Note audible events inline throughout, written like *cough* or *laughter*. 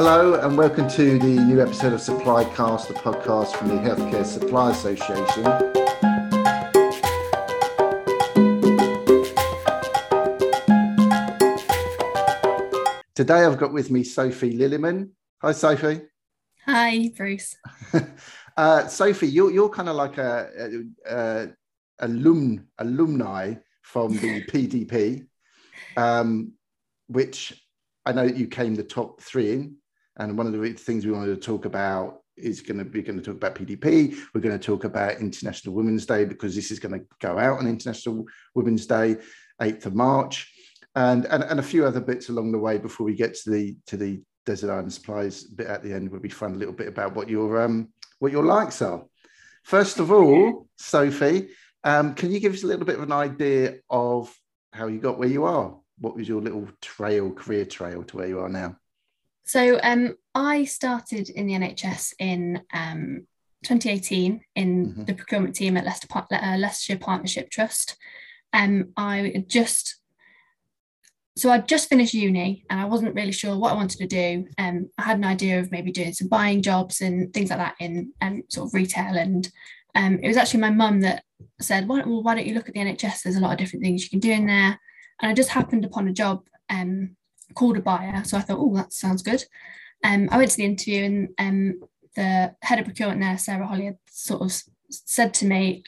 Hello and welcome to the new episode of Supply Cast, the podcast from the Healthcare Supply Association. Today I've got with me Sophie Lilleyman. Hi, Sophie. Hi, Bruce. *laughs* uh, Sophie, you're, you're kind of like a, a, a alum, alumni from the *laughs* PDP, um, which I know you came the top three in. And one of the things we wanted to talk about is going to be going to talk about PDP. We're going to talk about International Women's Day because this is going to go out on International Women's Day, 8th of March. And, and and a few other bits along the way before we get to the to the desert island supplies bit at the end will be fun a little bit about what your um what your likes are. First of all sophie um, can you give us a little bit of an idea of how you got where you are? What was your little trail career trail to where you are now so um, i started in the nhs in um, 2018 in mm-hmm. the procurement team at Leicester, uh, leicestershire partnership trust um, i just so I'd just finished uni and I wasn't really sure what I wanted to do. Um, I had an idea of maybe doing some buying jobs and things like that in um, sort of retail. And um, it was actually my mum that said, why don't, well, why don't you look at the NHS? There's a lot of different things you can do in there. And I just happened upon a job um, called a buyer. So I thought, oh, that sounds good. Um, I went to the interview and um, the head of procurement there, Sarah Holly, had sort of said to me,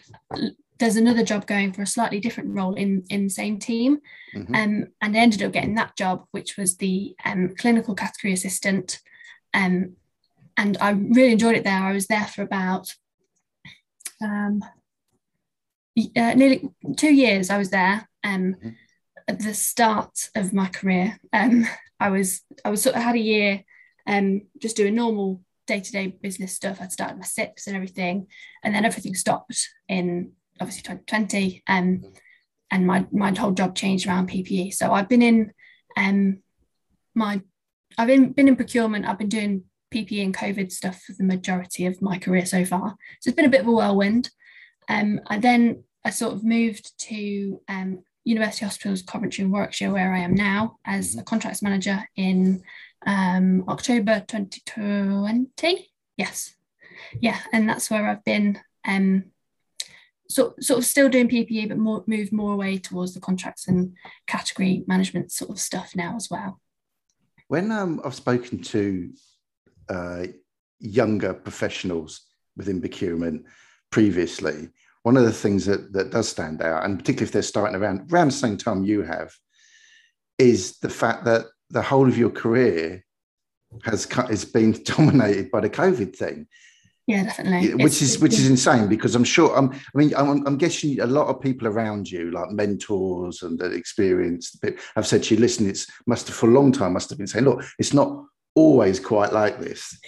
there's another job going for a slightly different role in in the same team mm-hmm. um, and I ended up getting that job which was the um, clinical category assistant um, and I really enjoyed it there I was there for about um, uh, nearly two years I was there um, mm-hmm. At the start of my career um, I was I was sort of had a year just doing normal day-to-day business stuff I'd started my CIPS and everything and then everything stopped in obviously 2020 um, and my, my whole job changed around PPE. So I've been in um, my, I've been, been in procurement, I've been doing PPE and COVID stuff for the majority of my career so far. So it's been a bit of a whirlwind. Um, I then I sort of moved to um, University Hospitals Coventry and Warwickshire, where I am now as mm-hmm. a contracts manager in um, October 2020. Yes, yeah, and that's where I've been um, sort, sort of still doing PPE, but more move more away towards the contracts and category management sort of stuff now as well. When um, I've spoken to uh, younger professionals within procurement previously, one of the things that, that does stand out, and particularly if they're starting around around the same time you have, is the fact that the whole of your career has has been *laughs* dominated by the COVID thing. Yeah, definitely. Which it's, is which is insane because I'm sure I'm. I mean, I'm, I'm, guessing a lot of people around you, like mentors and experienced, people, have said to you, "Listen, it's must have for a long time must have been saying, look, it's not always quite like this."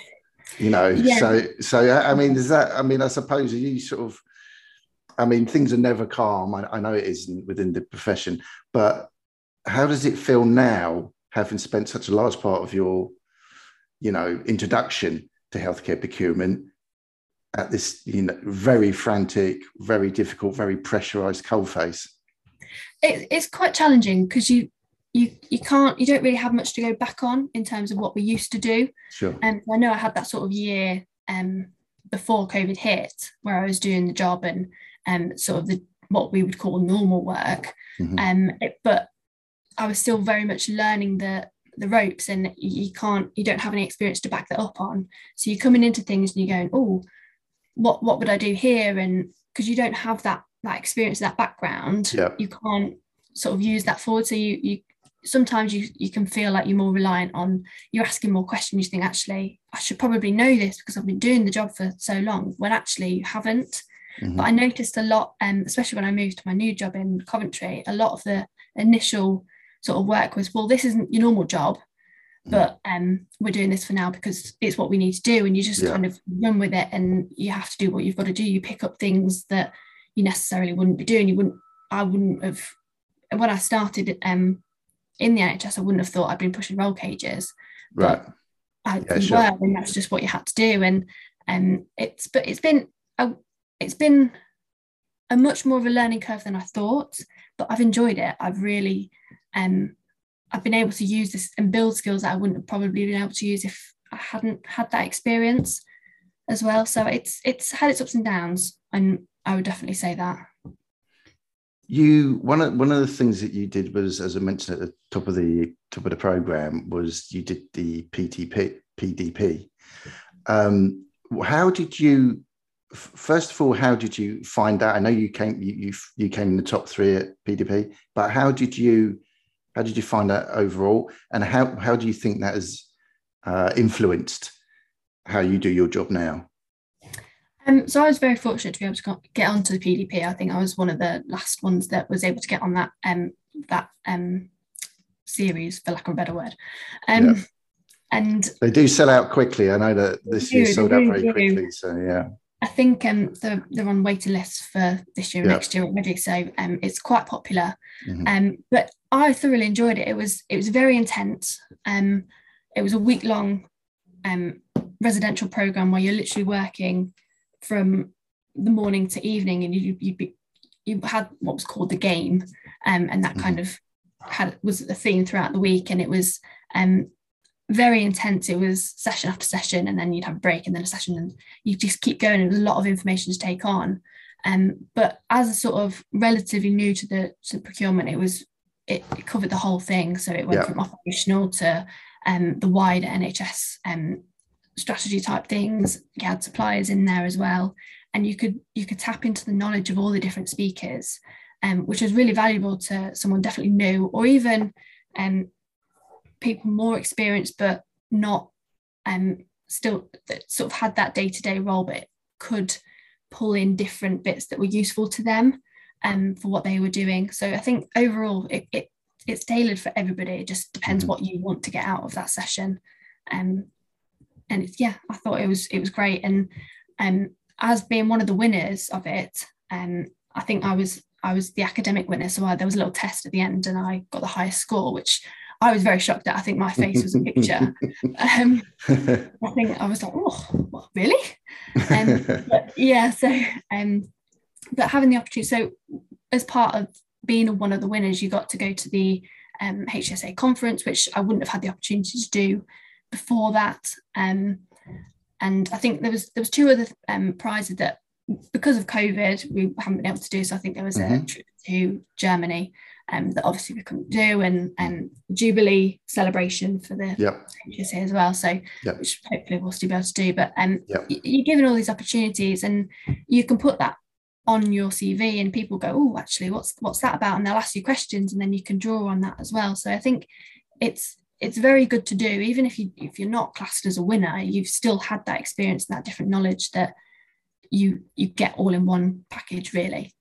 You know, yeah. so so I mean, is that? I mean, I suppose you sort of. I mean, things are never calm. I, I know it isn't within the profession, but how does it feel now, having spent such a large part of your, you know, introduction to healthcare procurement? at this you know very frantic very difficult very pressurized coalface it, it's quite challenging because you you you can't you don't really have much to go back on in terms of what we used to do sure and um, i know i had that sort of year um before covid hit where i was doing the job and um sort of the what we would call normal work mm-hmm. um it, but i was still very much learning the the ropes and you can't you don't have any experience to back that up on so you're coming into things and you're going oh what what would I do here? And because you don't have that that experience, that background, yeah. you can't sort of use that forward. So you you sometimes you you can feel like you're more reliant on you're asking more questions. You think actually I should probably know this because I've been doing the job for so long. When actually you haven't. Mm-hmm. But I noticed a lot, um, especially when I moved to my new job in Coventry, a lot of the initial sort of work was, well, this isn't your normal job but um, we're doing this for now because it's what we need to do and you just yeah. kind of run with it and you have to do what you've got to do you pick up things that you necessarily wouldn't be doing you wouldn't i wouldn't have when i started um, in the nhs i wouldn't have thought i'd been pushing roll cages right I, yeah, sure. were and that's just what you had to do and um, it's but it's been a, it's been a much more of a learning curve than i thought but i've enjoyed it i've really um I've been able to use this and build skills that I wouldn't have probably been able to use if I hadn't had that experience as well. So it's it's had its ups and downs, and I would definitely say that. You one of one of the things that you did was, as I mentioned at the top of the top of the program, was you did the PTP PDP. Um, how did you? First of all, how did you find out? I know you came you, you you came in the top three at PDP, but how did you how did you find that overall, and how how do you think that has uh, influenced how you do your job now? Um, so I was very fortunate to be able to get onto the PDP. I think I was one of the last ones that was able to get on that um, that um, series, for lack of a better word. Um, yeah. And they do sell out quickly. I know that this year sold out very do. quickly. So yeah. I think um, they're, they're on waiting lists for this year, yeah. next year already. So um, it's quite popular. Mm-hmm. Um, but I thoroughly enjoyed it. It was it was very intense. Um, it was a week long um, residential program where you're literally working from the morning to evening, and you you be, you had what was called the game, um, and that kind mm-hmm. of had was a theme throughout the week, and it was um, very intense. It was session after session, and then you'd have a break, and then a session, and you just keep going. It was a lot of information to take on. Um, but as a sort of relatively new to the, to procurement, it was it, it, covered the whole thing. So it went yeah. from operational to um, the wider NHS um, strategy type things. You had suppliers in there as well, and you could you could tap into the knowledge of all the different speakers, um, which was really valuable to someone definitely new or even um, people more experienced but not um, still that sort of had that day to day role, but could pull in different bits that were useful to them um, for what they were doing. So I think overall it, it it's tailored for everybody. It just depends mm-hmm. what you want to get out of that session. Um, and it's yeah, I thought it was it was great. And um, as being one of the winners of it, um, I think I was I was the academic winner. So I, there was a little test at the end, and I got the highest score, which I was very shocked at. I think my face was a picture. *laughs* um, I think I was like, oh, what, really? Um, but yeah, so um, but having the opportunity, so as part of being one of the winners, you got to go to the um, HCSA conference, which I wouldn't have had the opportunity to do before that. Um, and I think there was there was two other um, prizes that because of COVID we haven't been able to do. So I think there was mm-hmm. a trip to Germany um, that obviously we couldn't do, and and Jubilee celebration for the yep. HSA as well. So yep. which hopefully we'll still be able to do. But um, yep. you're given all these opportunities, and you can put that on your CV, and people go, "Oh, actually, what's what's that about?" And they'll ask you questions, and then you can draw on that as well. So I think it's it's very good to do even if you if you're not classed as a winner you've still had that experience and that different knowledge that you you get all in one package really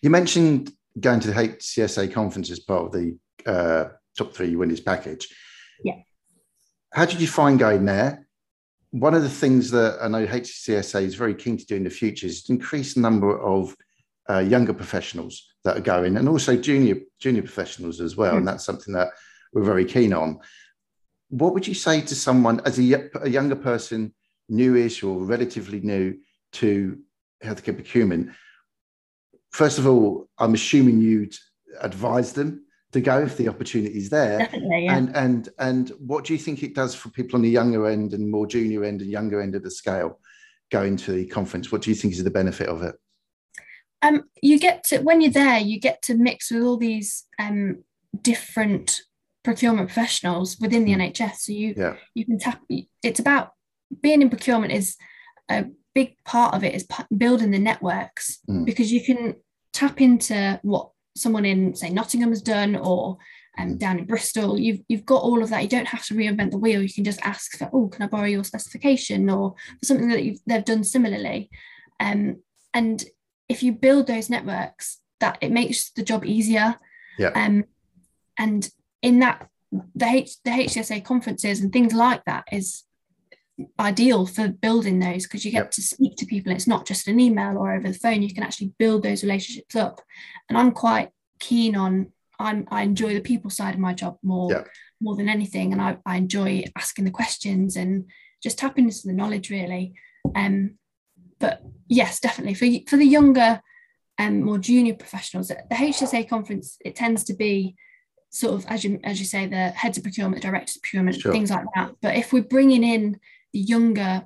you mentioned going to the hcsa conference as part of the uh, top three winners package yeah how did you find going there one of the things that i know hcsa is very keen to do in the future is to increase the number of uh, younger professionals that are going and also junior junior professionals as well mm. and that's something that we're very keen on what would you say to someone as a, a younger person, newish or relatively new to healthcare procurement? First of all, I'm assuming you'd advise them to go if the opportunity is there. Definitely, yeah. And and and what do you think it does for people on the younger end and more junior end and younger end of the scale going to the conference? What do you think is the benefit of it? Um, you get to when you're there, you get to mix with all these um, different procurement professionals within the hmm. NHS. So you yeah. you can tap. It's about being in procurement is a big part of it is building the networks mm. because you can tap into what someone in say Nottingham has done or um, mm. down in Bristol. You've you've got all of that. You don't have to reinvent the wheel. You can just ask for oh, can I borrow your specification or for something that they've done similarly. Um, and if you build those networks, that it makes the job easier. Yeah. Um, and in that the H, the HCSA conferences and things like that is ideal for building those because you get yep. to speak to people. It's not just an email or over the phone. You can actually build those relationships up. And I'm quite keen on. I'm I enjoy the people side of my job more yep. more than anything, and I, I enjoy asking the questions and just tapping into the knowledge really. Um, but yes, definitely for for the younger and um, more junior professionals, at the HSA conference it tends to be sort of as you as you say the heads of procurement, directors of procurement, Sure. things like that. But if we're bringing in younger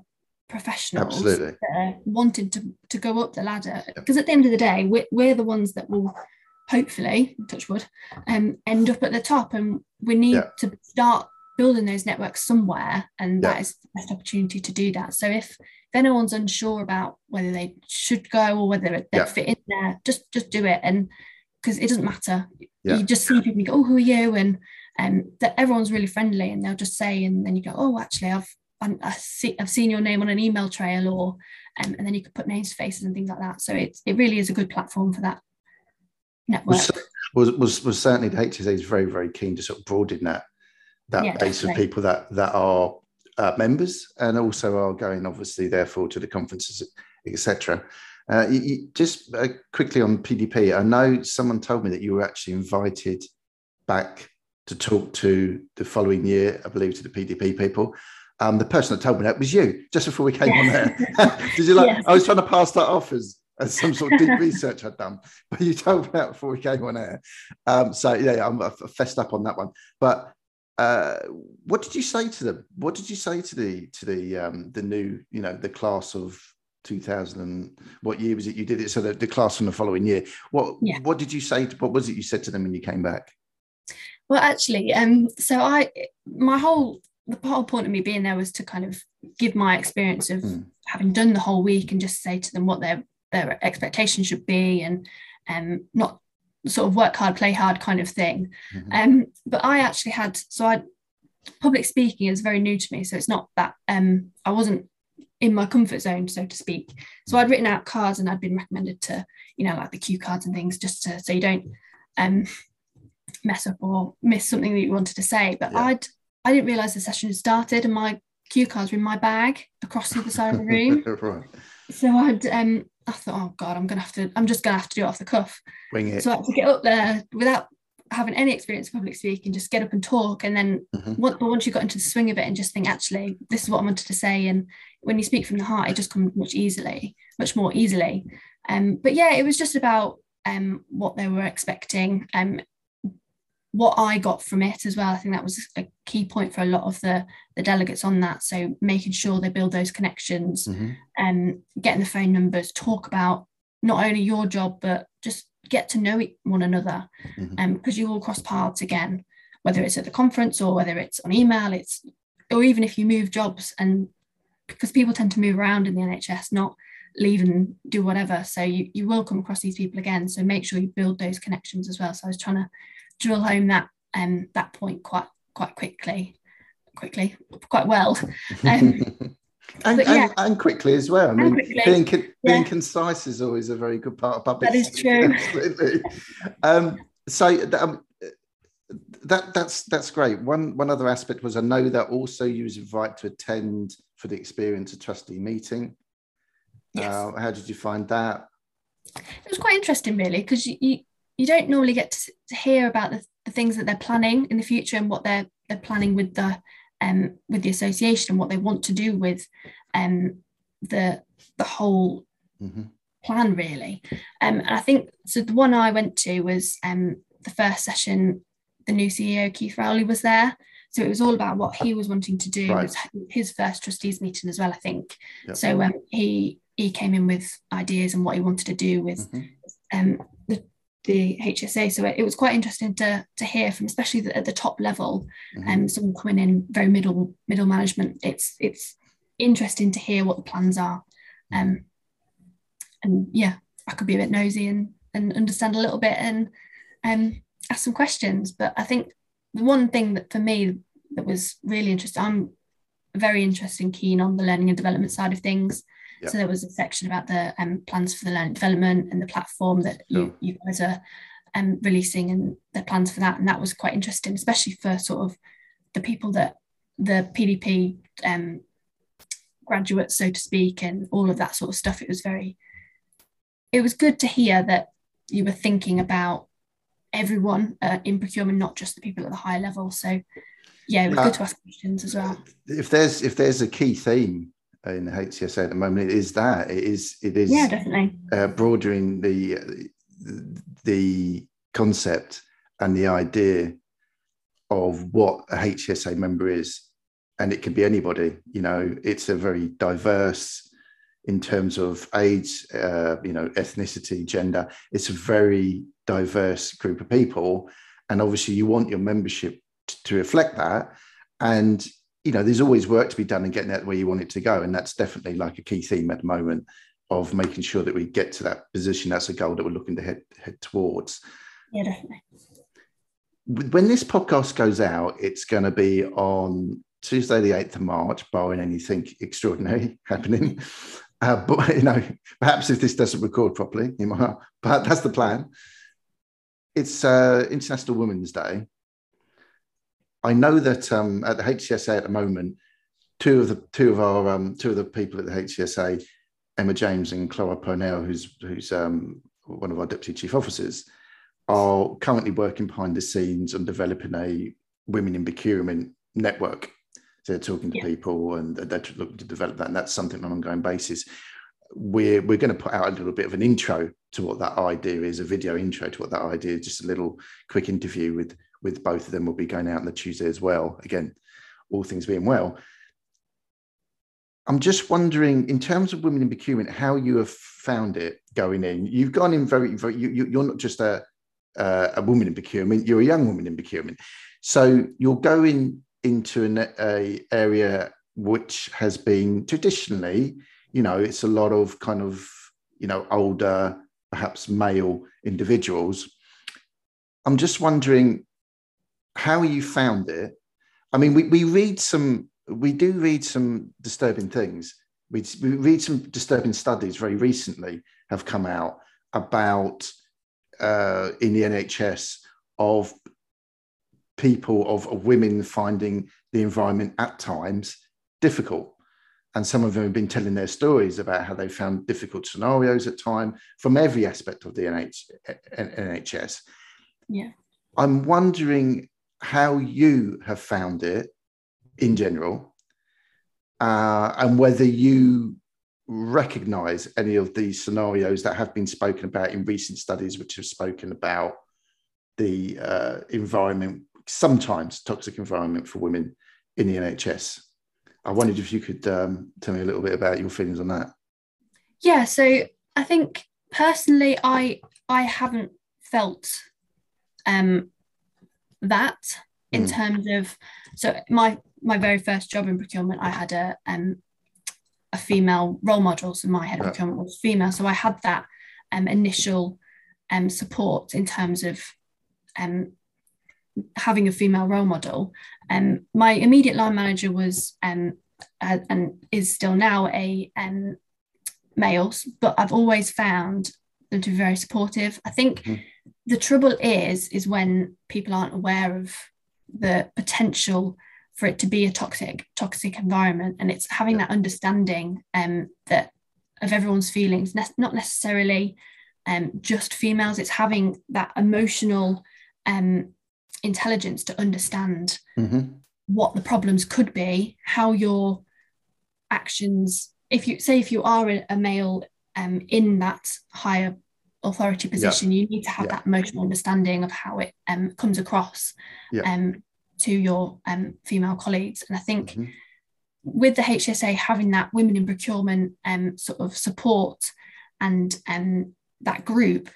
professionals Absolutely. that wanting to to go up the ladder, because at the end of the day, we're, we're the ones that will hopefully touch wood um end up at the top and we need Yeah. to start building those networks somewhere and Yeah. that is the best opportunity to do that. So if if anyone's unsure about whether they should go or whether they fit in there just just do it and because it doesn't matter. You just see people you go oh who are you? and um, that everyone's really friendly and they'll just say and then you go oh actually I've I see, I've seen your name on an email trail or um, and then you could put names faces and things like that so it's it really is a good platform for that network was, was was certainly the HSA is very very keen to sort of broaden that that Yeah, base of people that that are uh, members and also are going obviously therefore to the conferences etc. Uh, you- you- just uh, quickly on PDP, I know someone told me that you were actually invited back to talk to the following year, I believe, to the PDP people. Um, the person that told me that was you just before we came on there. *laughs* *laughs* Did you like? Yes. I was trying to pass that off as, as some sort of deep *laughs* research I'd done, but you told me that before we came on air. Um, so yeah, I'm fessed up on that one. But uh, what did you say to them? What did you say to the to the um, the new you know the class of 2000 and what year was it you did it so the, the class from the following year what Yeah. what did you say to, what was it you said to them when you came back Well, actually, um, so I my whole the whole point of me being there was to kind of give my experience of Mm. having done the whole week and just say to them what their their expectations should be and um not sort of work hard, play hard kind of thing. Mhm. Um, but I actually had so I public speaking is very new to me, so it's not that um I wasn't in my comfort zone, so to speak. So I'd written out cards and I'd been recommended to, you know, like the cue cards and things, just to so you don't um mess up or miss something that you wanted to say. But Yeah. I'd I didn't realise the session had started and my cue cards were in my bag across the other side of the room. *laughs* right So I'd um I thought, oh God, I'm gonna have to, I'm just gonna have to do it off the cuff. wing it So I had to get up there without having any experience of public speaking, just get up and talk. And then Mhm. once, but once you got into the swing of it and just think, actually, this is what I wanted to say. And when you speak from the heart, it just comes much easily, much more easily. Um, but yeah, it was just about um, what they were expecting, um, what I got from it as well. I think that was a key point for a lot of the, the delegates on that. So making sure they build those connections, Mhm. um, getting the phone numbers, talk about not only your job, but just get to know one another because you all cross paths again, whether it's at the conference or whether it's on email, it's or even if you move jobs and because people tend to move around in the NHS, not leave and do whatever. So you, you will come across these people again. So make sure you build those connections as well. So I was trying to drill home that um that point quite quite quickly, quickly, quite well. *laughs* Um, and, yeah. and, and quickly as well. I And mean, quickly, being, con- being yeah. concise is always a very good part of public. That is true. *laughs* Absolutely. um, so th- um, that that's that's great. One one other aspect was I know that also you was invited to attend for the experience a trustee meeting. Yes. Uh, how did you find that? it was quite interesting really because you, you you don't normally get to, to hear about the, the things that they're planning in the future and what they're they're planning with the um with the association and what they want to do with um the the whole Mhm. plan really um and i think so the one i went to was um the first session the new ceo keith rowley was there so it was all about what he was wanting to do Right. it was his first trustees meeting as well i think Yep. so um he he came in with ideas and what he wanted to do with Mhm. um, the, HSA. So it, it was quite interesting to to hear from, especially the, at the top level, Mhm. um, someone coming in very middle middle management. It's it's interesting to hear what the plans are, um, and yeah, I could be a bit nosy and and understand a little bit and um, ask some questions. But I think the one thing that for me that was really interesting, I'm very interested and keen on the learning and development side of things. So there was a section about the um, plans for the learning development and the platform that you, you guys are um, releasing and the plans for that. And that was quite interesting, especially for sort of the people that the PDP um, graduates, so to speak, and all of that sort of stuff. It was very, it was good to hear that you were thinking about everyone uh, in procurement, not just the people at the higher level. So yeah, it was Yeah. good to ask questions as well. If there's if there's a key theme in the HCSA at the moment, it is that it is it is Yeah, definitely. uh, broadening the the concept and the idea of what a HCSA member is, and it can be anybody. You know, it's a very diverse in terms of age, uh, you know, ethnicity, gender. It's a very diverse group of people, and obviously, you want your membership to reflect that. And you know, there's always work to be done in getting that where you want it to go, and that's definitely like a key theme at the moment of making sure that we get to that position. That's a goal that we're looking to head head towards. Yeah, definitely. When this podcast goes out, it's going to be on Tuesday, the 8th of March, barring anything extraordinary *laughs* happening. Uh, but *laughs* you know, perhaps if this doesn't record properly, you might. But that's the plan. It's uh, International Women's Day. I know that um, at the HCSA at the moment, two of the two of our um, two of the people at the HCSA, Emma James and Clara Purnell, who's who's um, one of our deputy chief officers, are currently working behind the scenes on developing a women in procurement network. So they're talking to yeah. people and they're looking to develop that, and that's something on an ongoing basis. We're we're going to put out a little bit of an intro to what that idea is, a video intro to what that idea is, just a little quick interview with with both of them. We'll be going out on the Tuesday as well. Again, all things being well. I'm just wondering, in terms of women in procurement, how you have found it going in. You've gone in very, very. You, are not just a uh, a woman in procurement, you're a young woman in procurement. So you're going into an a area which has been traditionally, you know, it's a lot of kind of, you know, older, perhaps male individuals. I'm just wondering how you found it. I mean, we, we read some, we do read some disturbing things. We, we read some disturbing studies very recently have come out about uh, in the NHS of people of, of, women finding the environment at times difficult and some of them have been telling their stories about how they found difficult scenarios at time from every aspect of the NH, nhs yeah i'm wondering how you have found it in general uh, and whether you recognize any of these scenarios that have been spoken about in recent studies, which have spoken about the uh, environment, sometimes toxic environment for women in the NHS. I wondered if you could um, tell me a little bit about your feelings on that. Yeah, so I think personally, I I haven't felt um, that in mm. terms of so my my very first job in procurement, I had a um, a female role model. So my head of procurement was female. So I had that um, initial um, support in terms of um, having a female role model. Um, my immediate line manager was um, uh, and is still now a um, male, but I've always found them to be very supportive. I think mm-hmm. The trouble is is when people aren't aware of the potential for it to be a toxic toxic environment and it's having that understanding um, that of everyone's feelings ne- not necessarily um, just females it's having that emotional um, intelligence to understand mm-hmm. what the problems could be how your actions if you say if you are a, a male um, in that higher authority position yeah. you need to have yeah. that emotional understanding of how it um, comes across um, to your um, female colleagues. And I think mm-hmm. with the HSA having that women in procurement um, sort of support and um, that group,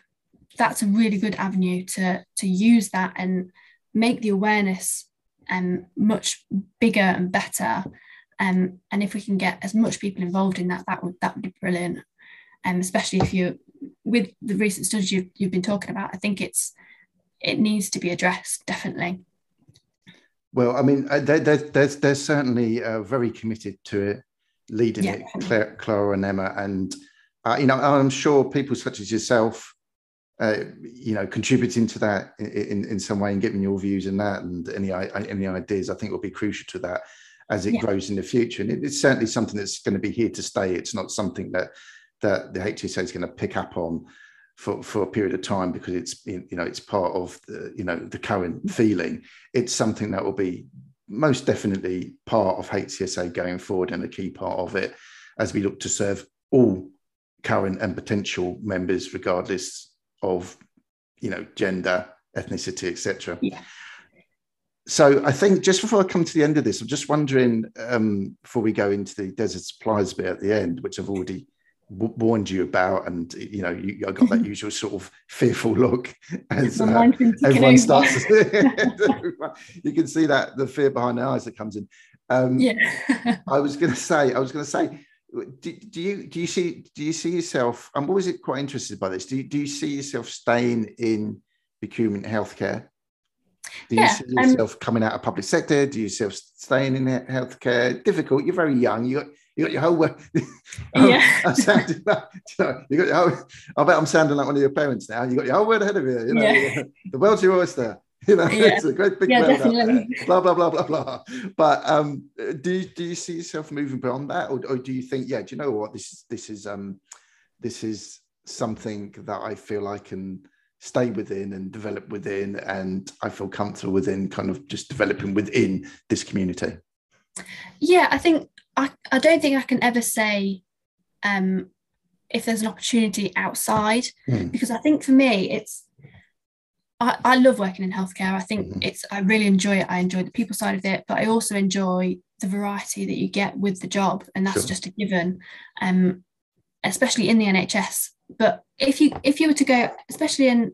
that's a really good avenue to, to use that and make the awareness um, much bigger and better. Um, and if we can get as much people involved in that, that would that would be brilliant. Um, especially if you, with the recent studies you've, you've been talking about, I think it's it needs to be addressed definitely. Well, I mean, uh, they're, they're, they're, certainly uh, very committed to it, leading yeah. it, Claire, Clara and Emma. And, uh, you know, I'm sure people such as yourself, uh, you know, contributing to that in, in some way and giving your views in that and any, any ideas, I think will be crucial to that as it yeah. grows in the future. And it's certainly something that's going to be here to stay. It's not something that, that the HSA is going to pick up on for, for a period of time because it's you know it's part of the you know the current feeling. It's something that will be most definitely part of HCSA going forward and a key part of it as we look to serve all current and potential members, regardless of you know gender, ethnicity, etc. Yeah. so I think just before I come to the end of this, I'm just wondering um, before we go into the desert supplies bit at the end, which I've already warned you about, and you know, you I got that *laughs* usual sort of fearful look as uh, everyone starts. *laughs* *laughs* You can see that the fear behind the eyes that comes in. Um, yeah. I was going to say, I was going to say, do, do, you do you see do you see yourself? I'm always quite interested by this. Do you, do you see yourself staying in procurement healthcare? Do you yeah, see yourself um, coming out of public sector? Do you see yourself staying in healthcare? Difficult. You're very young. You got you got your whole world. *laughs* yeah. I'm sounding like, you, know, you got your whole, I bet I'm sounding like one of your parents now. You got your whole world ahead of you. You know, yeah. *laughs* the world's your oyster. *laughs* You know, yeah. it's a great big yeah, world. Blah blah blah blah blah. But um, do you, do you see yourself moving beyond that, or, or do you think, yeah, do you know what this is? This is um, this is something that I feel I can stay within and develop within and i feel comfortable within kind of just developing within this community yeah i think i, I don't think i can ever say um if there's an opportunity outside mm. because i think for me it's I, I love working in healthcare i think mm. it's i really enjoy it i enjoy the people side of it but i also enjoy the variety that you get with the job and that's sure. just a given um especially in the nhs but if you if you were to go especially in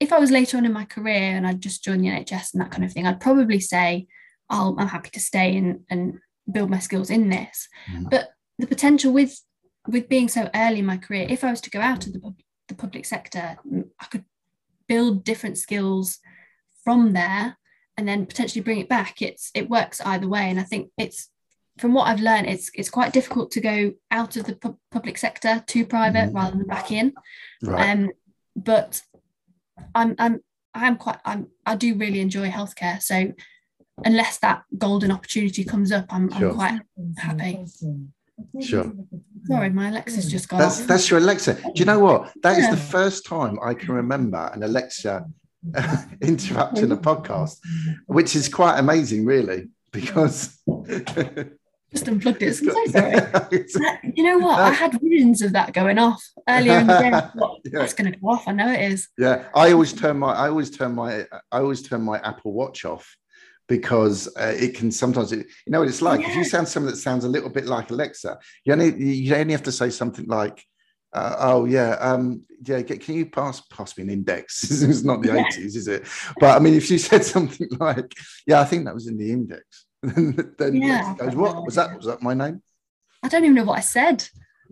if i was later on in my career and i'd just joined the nhs and that kind of thing i'd probably say i i'm happy to stay and and build my skills in this mm. but the potential with with being so early in my career if i was to go out of the, the public sector i could build different skills from there and then potentially bring it back it's it works either way and i think it's from what I've learned, it's it's quite difficult to go out of the pu- public sector to private mm. rather than back in. Right. Um, but I'm I'm I'm quite I'm I do really enjoy healthcare. So unless that golden opportunity comes up, I'm, sure. I'm quite happy. Sure. Sorry, my Alexa's just gone. That's that's your Alexa. Do you know what? That yeah. is the first time I can remember an Alexa *laughs* interrupting a podcast, which is quite amazing, really, because *laughs* just unplugged it. So sorry. *laughs* Uh, you know what? I had visions of that going off earlier in the day. Thought, yeah. That's going to go off. I know it is. Yeah, I always turn my I always turn my I always turn my Apple Watch off because uh, it can sometimes it, you know what it's like. Yeah. If you sound something that sounds a little bit like Alexa, you only you only have to say something like. Uh, oh yeah, um, yeah. Can you pass pass me an index? *laughs* it's not the eighties, is it? But I mean, if you *laughs* said something like, "Yeah, I think that was in the index," *laughs* then yeah, goes, what was that? Was that my name? I don't even know what I said.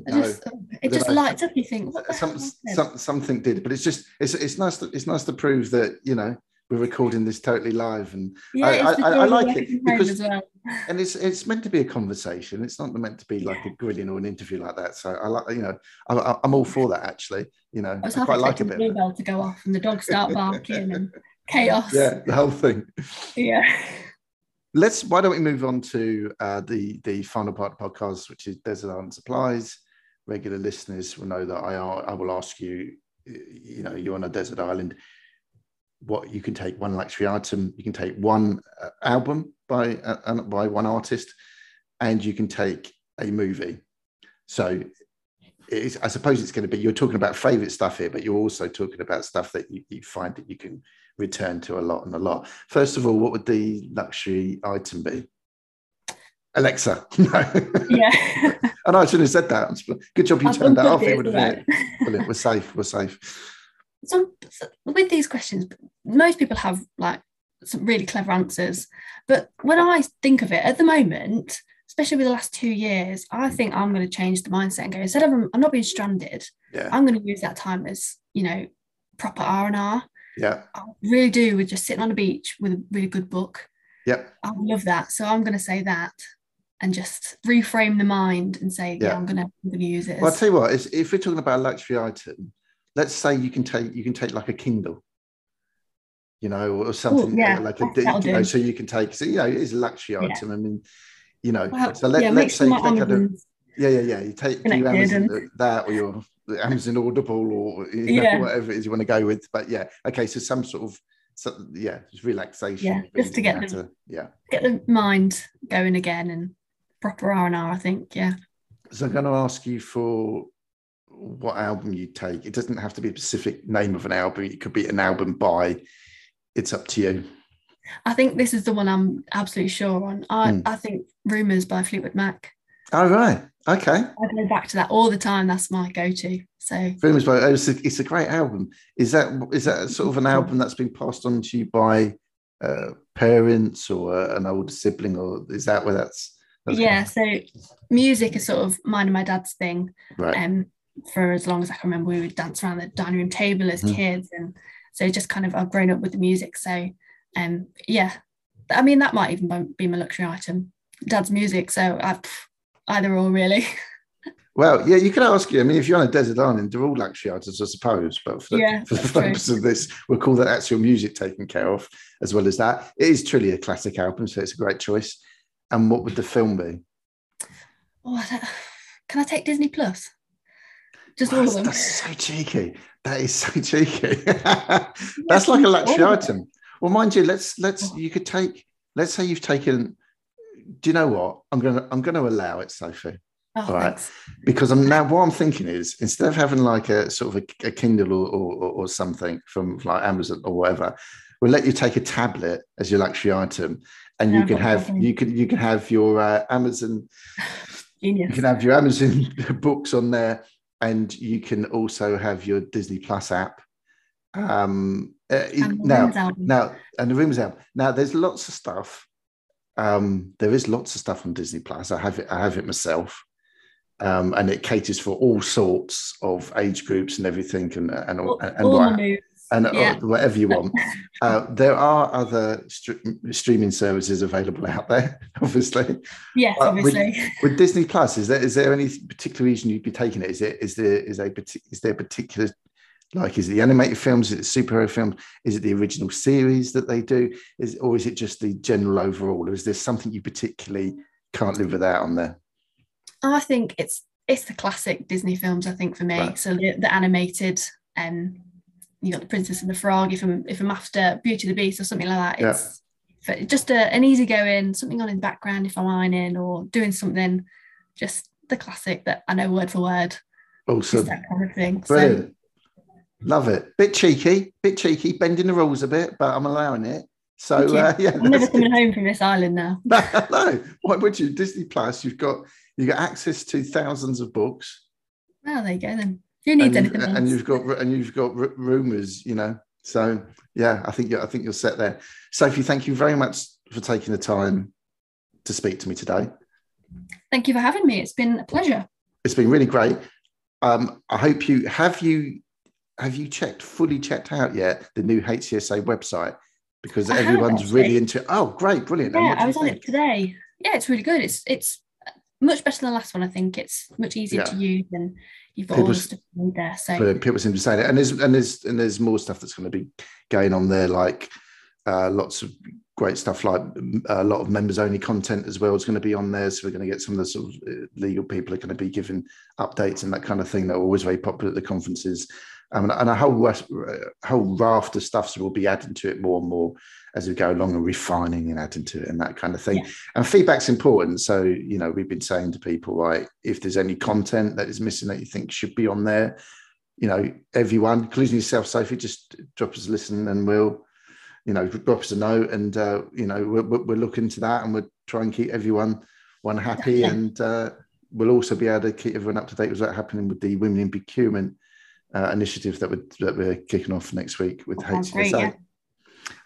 I no, just, it just lights up. You think some, some, something did, but it's just it's it's nice to it's nice to prove that you know we're recording this totally live, and yeah, I, I, I, like it because well. and it's it's meant to be a conversation. It's not meant to be like a grilling or an interview like that. So I like you know I, am all for that actually. You know I, I quite like a bit. The bell to go off and the dogs start barking and chaos. *laughs* Yeah, the whole thing. Yeah let's why don't we move on to uh, the the final part of the podcast, which is desert island supplies. Regular listeners will know that I I will ask you, you know, you're on a desert island. What you can take one luxury item, you can take one uh, album by uh, by one artist, and you can take a movie. So I suppose it's going to be you're talking about favorite stuff here, but you're also talking about stuff that you, you, find that you can return to a lot and a lot. First of all, what would the luxury item be? Alexa. *laughs* yeah. *laughs* I know I shouldn't have said that. Good job you I've turned that off. It would have been, We're safe. We're safe. So, so with these questions, most people have like some really clever answers. But when I think of it at the moment, especially with the last two years, I think I'm going to change the mindset and go instead of um, I'm not being stranded. Yeah. I'm going to use that time as you know proper R and R. Yeah. I really do with just sitting on a beach with a really good book. Yep. I love that. So I'm going to say that and just reframe the mind and say, yeah, yeah I'm going to use it. Well, I'll tell you what, if we're talking about a luxury item, let's say you can take you can take like a Kindle, you know, or something Ooh, yeah, like a you know, so you can take so you know it is a luxury yeah. item. I mean, you know, well, so let, yeah, let's say you take a, yeah, yeah, yeah. You take you Amazon and... that or your Amazon Audible or you know, yeah. whatever it is you want to go with. But yeah, okay, so some sort of so, yeah, just relaxation. Yeah, just to get the, to, yeah get the mind going again and proper R and R. I think yeah. So I'm going to ask you for what album you take. It doesn't have to be a specific name of an album. It could be an album by. It's up to you. I think this is the one I'm absolutely sure on. I, mm. I think Rumours by Fleetwood Mac. Oh, right. Okay. I go back to that all the time. That's my go-to. So Rumours by it's a, it's a great album. Is that is that sort of an album that's been passed on to you by uh, parents or an older sibling, or is that where that's? that's yeah. So music is sort of mine and my dad's thing. Right. Um, for as long as I can remember, we would dance around the dining room table as mm. kids, and so just kind of I've grown up with the music. So um, yeah, I mean that might even be my luxury item. Dad's music, so I've either or really. *laughs* Well, yeah, you can ask you. I mean, if you're on a desert island, they're all luxury items, I suppose. But for the, yeah, for the purpose true. of this, we'll call that actual music taken care of, as well as that. It is truly a classic album, so it's a great choice. And what would the film be? Oh, I can I take Disney Plus? Just all of them. That's so cheeky. That is so cheeky. *laughs* that's like a luxury item. Well, mind you, let's let's oh. you could take. Let's say you've taken. Do you know what? I'm gonna I'm gonna allow it, Sophie. Oh, all right, thanks. because I'm now what I'm thinking is instead of having like a sort of a, a Kindle or, or, or something from like Amazon or whatever, we'll let you take a tablet as your luxury item, and you can have you can you can have your uh, Amazon. Genius. You can have your Amazon *laughs* books on there, and you can also have your Disney Plus app. Um, uh, now, now, and the Rumours album. Now, there's lots of stuff. Um, there is lots of stuff on Disney Plus. I have it. I have it myself um, and it caters for all sorts of age groups and everything, and and all, and, all what, and uh, yeah. whatever you want. *laughs* uh, there are other st- streaming services available out there, *laughs* obviously. Yes, uh, obviously. With, with, Disney Plus, is there is there any particular reason you'd be taking it? Is it is there is a is there particular like is it the animated films is it superhero films is it the original series that they do is or is it just the general overall or is there something you particularly can't live without on there I think it's it's the classic Disney films. I think for me, right. so the, the animated, um, you got the Princess and the Frog. If I'm if I'm after Beauty and the Beast or something like that, it's yeah. just a, an easy going, something on in the background if I'm ironing or doing something. Just the classic that I know word for word. Awesome. That kind of thing. Brilliant. So, Love it. Bit cheeky, bit cheeky, bending the rules a bit, but I'm allowing it. So uh, yeah, I'm never coming home from this island now. *laughs* no, no. Why would you? Disney Plus, you've got you got access to thousands of books. Oh, there you go then. Who needs and anything else? And you've got and you've got r- Rumours, you know. So yeah, I think you're, I think you're set there. Sophie, thank you very much for taking the time to speak to me today. Thank you for having me. It's been a pleasure. It's been really great. Um, I hope you have you have you checked fully checked out yet the new HCSA website because I everyone's really into. Oh, great, brilliant! Yeah, I was on it today. Yeah, it's really good. It's it's much better than the last one. I think it's much easier yeah. to use and you've got people, all there. So people seem to say it, and there's and there's and there's more stuff that's going to be going on there, like uh, lots of great stuff like a lot of members only content as well is going to be on there so we're going to get some of the sort of uh, legal people are going to be giving updates and that kind of thing that are always very popular at the conferences um, and a whole whole raft of stuff will be adding to it more and more as we go along and refining and adding to it and that kind of thing. Yeah. And feedback's important. So, you know, we've been saying to people, like, if there's any content that is missing that you think should be on there, you know, everyone, including yourself, Sophie, just drop us a listen and we'll, you know, drop us a note and, uh, you know, we'll, we'll look into that and we'll try and keep everyone one happy. Yeah. And uh, we'll also be able to keep everyone up to date with what's happening with the Women in Procurement uh, initiative that we're, that we're kicking off next week with HCSA. Great, yeah.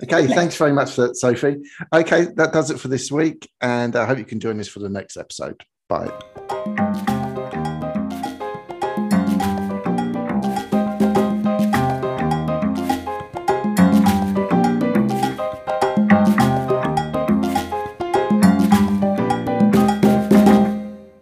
Okay, thanks very much for that, Sophie. Okay, that does it for this week, and I hope you can join us for the next episode. Bye.